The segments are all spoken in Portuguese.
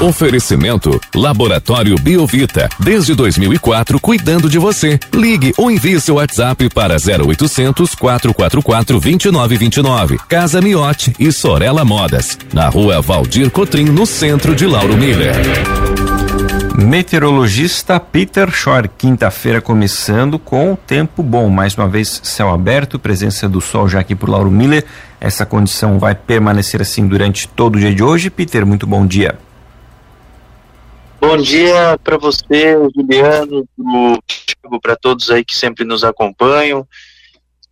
Oferecimento Laboratório Biovita. Desde 2004, cuidando de você. Ligue ou envie seu WhatsApp para 0800 444 2929. Casa Miote e Sorella Modas. Na rua Valdir Cotrim, no centro de Lauro Miller. Meteorologista Peter Shore, quinta-feira começando com tempo bom. Mais uma vez, céu aberto, presença do sol já aqui por Lauro Miller. Essa condição vai permanecer assim durante todo o dia de hoje. Peter, muito bom dia. Bom dia para você, Juliano, para todos aí que sempre nos acompanham.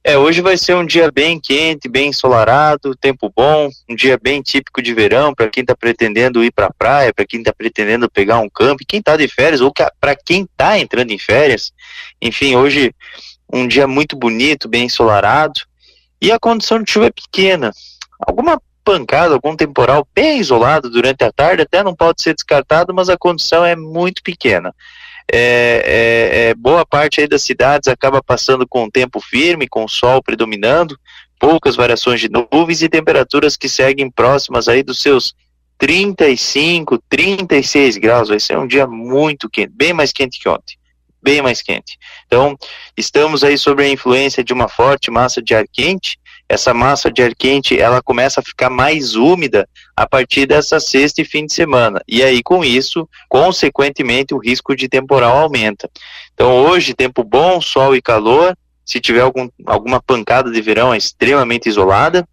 É, hoje vai ser um dia bem quente, bem ensolarado, tempo bom, um dia bem típico de verão para quem está pretendendo ir para a praia, para quem está pretendendo pegar um campo, quem está de férias ou para quem está entrando em férias. Enfim, hoje um dia muito bonito, bem ensolarado e a condição de chuva é pequena. Alguma pancada, algum temporal bem isolado durante a tarde até não pode ser descartado, mas a condição é muito pequena é, é, é, boa parte aí das cidades acaba passando com tempo firme, com o sol predominando, poucas variações de nuvens e temperaturas que seguem próximas aí dos seus 35, 36 graus. Vai ser um dia muito quente, bem mais quente que ontem. Bem mais quente. Então, estamos aí sob a influência de uma forte massa de ar quente essa massa de ar quente ela começa a ficar mais úmida a partir dessa sexta e fim de semana. E aí, com isso, consequentemente, o risco de temporal aumenta. Então, hoje, tempo bom, sol e calor. Se tiver algum, alguma pancada de verão, é extremamente isolada.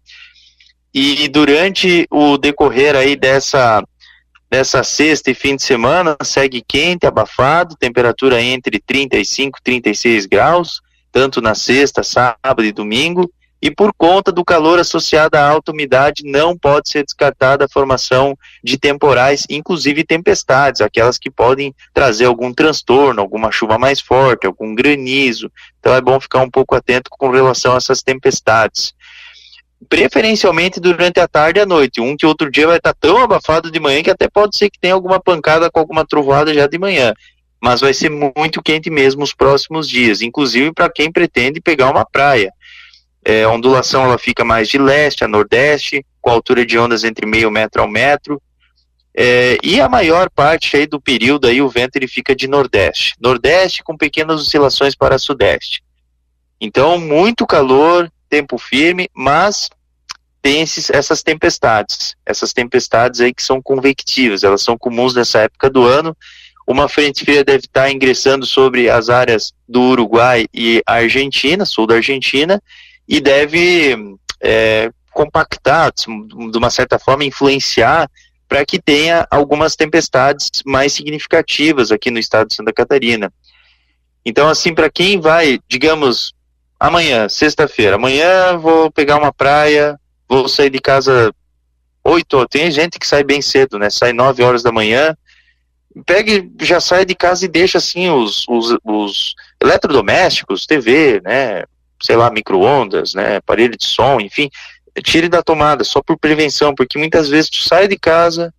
E durante o decorrer aí dessa, dessa sexta e fim de semana, segue quente, abafado, temperatura entre 35 e 36 graus, tanto na sexta, sábado e domingo e por conta do calor associado à alta umidade, não pode ser descartada a formação de temporais, inclusive tempestades, aquelas que podem trazer algum transtorno, alguma chuva mais forte, algum granizo. Então é bom ficar um pouco atento com relação a essas tempestades. Preferencialmente durante a tarde e a noite. Um que outro dia vai estar tão abafado de manhã que até pode ser que tenha alguma pancada com alguma trovoada já de manhã mas vai ser muito quente mesmo os próximos dias, inclusive para quem pretende pegar uma praia. É, a ondulação ela fica mais de leste a nordeste, com altura de ondas entre meio metro ao metro. É, e a maior parte aí do período aí o vento ele fica de nordeste, nordeste com pequenas oscilações para sudeste. Então muito calor, tempo firme, mas tem esses, essas tempestades, essas tempestades aí que são convectivas, elas são comuns nessa época do ano. Uma frente fria deve estar ingressando sobre as áreas do Uruguai e Argentina, sul da Argentina, e deve é, compactar, de uma certa forma, influenciar para que tenha algumas tempestades mais significativas aqui no estado de Santa Catarina. Então, assim, para quem vai, digamos, amanhã, sexta-feira, amanhã vou pegar uma praia, vou sair de casa oito, tem gente que sai bem cedo, né? Sai nove horas da manhã, pega já sai de casa e deixa assim os, os, os eletrodomésticos, TV, né? Sei lá, micro-ondas, né, aparelho de som, enfim, tire da tomada, só por prevenção, porque muitas vezes tu sai de casa,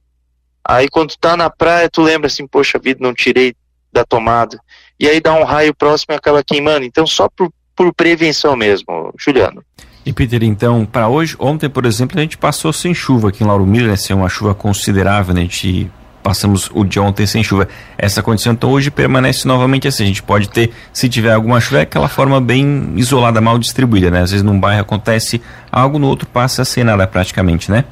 aí quando tá na praia, tu lembra assim, poxa vida, não tirei da tomada, e aí dá um raio próximo e acaba queimando, então só por, por prevenção mesmo, Juliano. E Peter, então, para hoje, ontem, por exemplo, a gente passou sem chuva aqui em Lauro Miller, né, uma chuva considerável, né, a gente passamos o dia ontem sem chuva. Essa condição então hoje permanece novamente assim. A gente pode ter, se tiver alguma chuva, é aquela forma bem isolada, mal distribuída, né? Às vezes num bairro acontece algo, no outro passa a ser nada praticamente, né?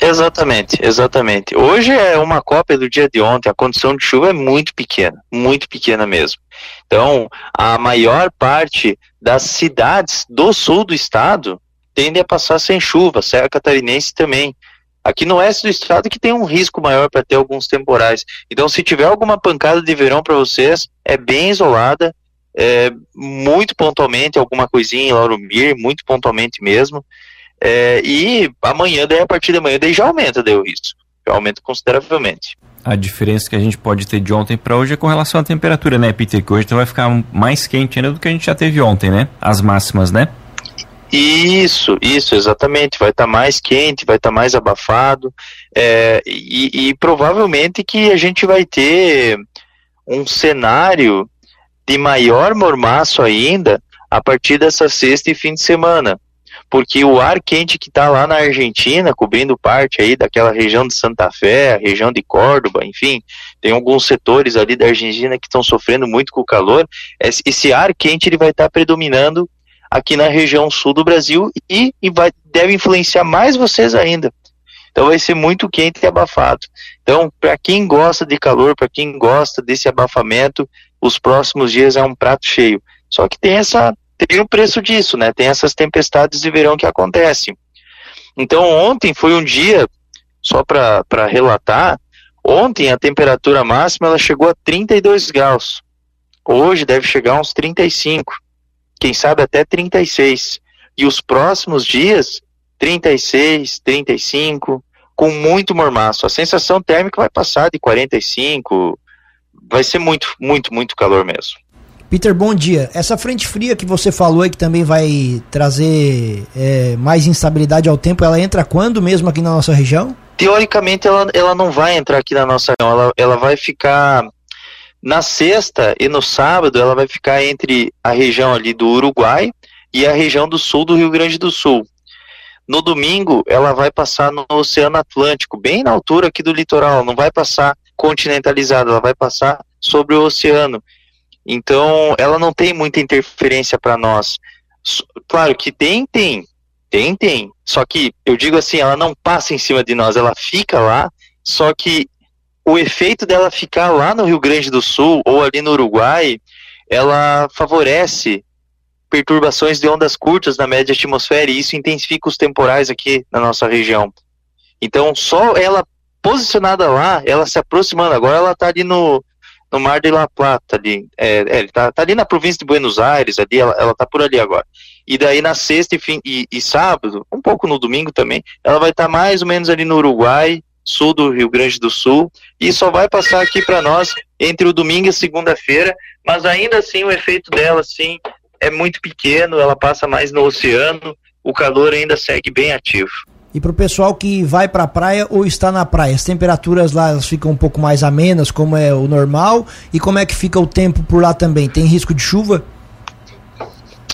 Exatamente, exatamente. Hoje é uma cópia do dia de ontem, a condição de chuva é muito pequena, muito pequena mesmo. Então, a maior parte das cidades do sul do estado tende a passar sem chuva, Serra Catarinense também. Aqui no oeste do estado que tem um risco maior para ter alguns temporais. Então, se tiver alguma pancada de verão para vocês, é bem isolada, é, muito pontualmente, alguma coisinha em Laurumir, muito pontualmente mesmo. É, e amanhã, daí a partir de amanhã, daí já aumenta daí o risco. Já aumenta consideravelmente. A diferença que a gente pode ter de ontem para hoje é com relação à temperatura, né, Peter? Que hoje então vai ficar mais quente ainda do que a gente já teve ontem, né? As máximas, né? Isso, isso, exatamente. Vai estar tá mais quente, vai estar tá mais abafado, é, e, e, provavelmente que a gente vai ter um cenário de maior mormaço ainda a partir dessa sexta e fim de semana. porque o ar quente que está lá na Argentina, cobrindo parte aí daquela região de Santa Fé, região de Córdoba, enfim, tem alguns setores ali da Argentina que estão sofrendo muito com o calor. Esse ar quente ele vai estar tá predominando aqui na região sul do Brasil e, e vai, deve influenciar mais vocês ainda. Então vai ser muito quente e abafado. Então, para quem gosta de calor, para quem gosta desse abafamento, os próximos dias é um prato cheio. Só que tem essa tem o preço disso, né? Tem essas tempestades de verão que acontecem. Então, ontem foi um dia, só para relatar, ontem a temperatura máxima ela chegou a 32 graus. Hoje deve chegar a uns 35, quem sabe até 36. E os próximos dias, 36, 35, com muito mormaço. A sensação térmica vai passar de 45, vai ser muito, muito, muito calor mesmo. Peter, bom dia. Essa frente fria que você falou aí que também vai trazer é, mais instabilidade ao tempo, ela entra quando mesmo aqui na nossa região? Teoricamente ela, ela não vai entrar aqui na nossa região, ela, ela vai ficar na sexta e no sábado, ela vai ficar entre a região ali do Uruguai e a região do sul do Rio Grande do Sul. No domingo, ela vai passar no Oceano Atlântico, bem na altura aqui do litoral, não vai passar continentalizada, ela vai passar sobre o oceano. Então, ela não tem muita interferência para nós. Claro que tem, tem. Tem, tem. Só que eu digo assim, ela não passa em cima de nós, ela fica lá, só que o efeito dela ficar lá no Rio Grande do Sul ou ali no Uruguai, ela favorece perturbações de ondas curtas na média atmosfera e isso intensifica os temporais aqui na nossa região. Então, só ela posicionada lá, ela se aproximando, agora ela está ali no, no Mar de La Plata, ali, é, é, tá, tá, ali na província de Buenos Aires, ali, ela, ela tá por ali agora. E daí na sexta e, fim, e, e sábado, um pouco no domingo também, ela vai estar tá mais ou menos ali no Uruguai, sul do Rio Grande do Sul, e só vai passar aqui para nós entre o domingo e segunda-feira, mas ainda assim o efeito dela, assim, é muito pequeno, ela passa mais no oceano, o calor ainda segue bem ativo. E para o pessoal que vai para a praia ou está na praia, as temperaturas lá elas ficam um pouco mais amenas, como é o normal, e como é que fica o tempo por lá também? Tem risco de chuva?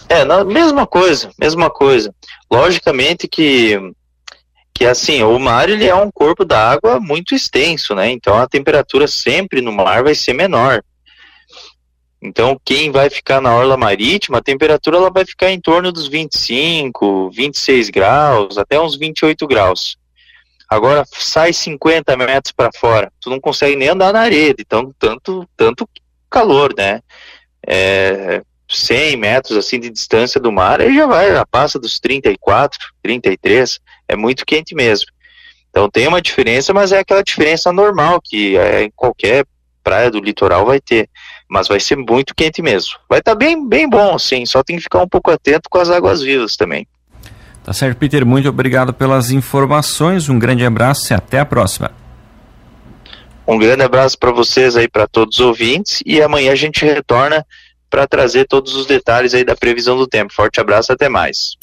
É, na, mesma coisa, mesma coisa. Logicamente que que assim, o mar ele é um corpo d'água muito extenso, né? Então a temperatura sempre no mar vai ser menor. Então, quem vai ficar na orla marítima, a temperatura ela vai ficar em torno dos 25, 26 graus, até uns 28 graus. Agora, sai 50 metros para fora, tu não consegue nem andar na areia, então tanto, tanto calor, né? É, 100 metros assim de distância do mar, aí já vai, já passa dos 34, 33, é muito quente mesmo. Então tem uma diferença, mas é aquela diferença normal que é, em qualquer praia do litoral vai ter mas vai ser muito quente mesmo. Vai estar tá bem, bem bom, sim, só tem que ficar um pouco atento com as águas vivas também. Tá certo, Peter, muito obrigado pelas informações, um grande abraço e até a próxima. Um grande abraço para vocês aí, para todos os ouvintes, e amanhã a gente retorna para trazer todos os detalhes aí da previsão do tempo. Forte abraço, até mais.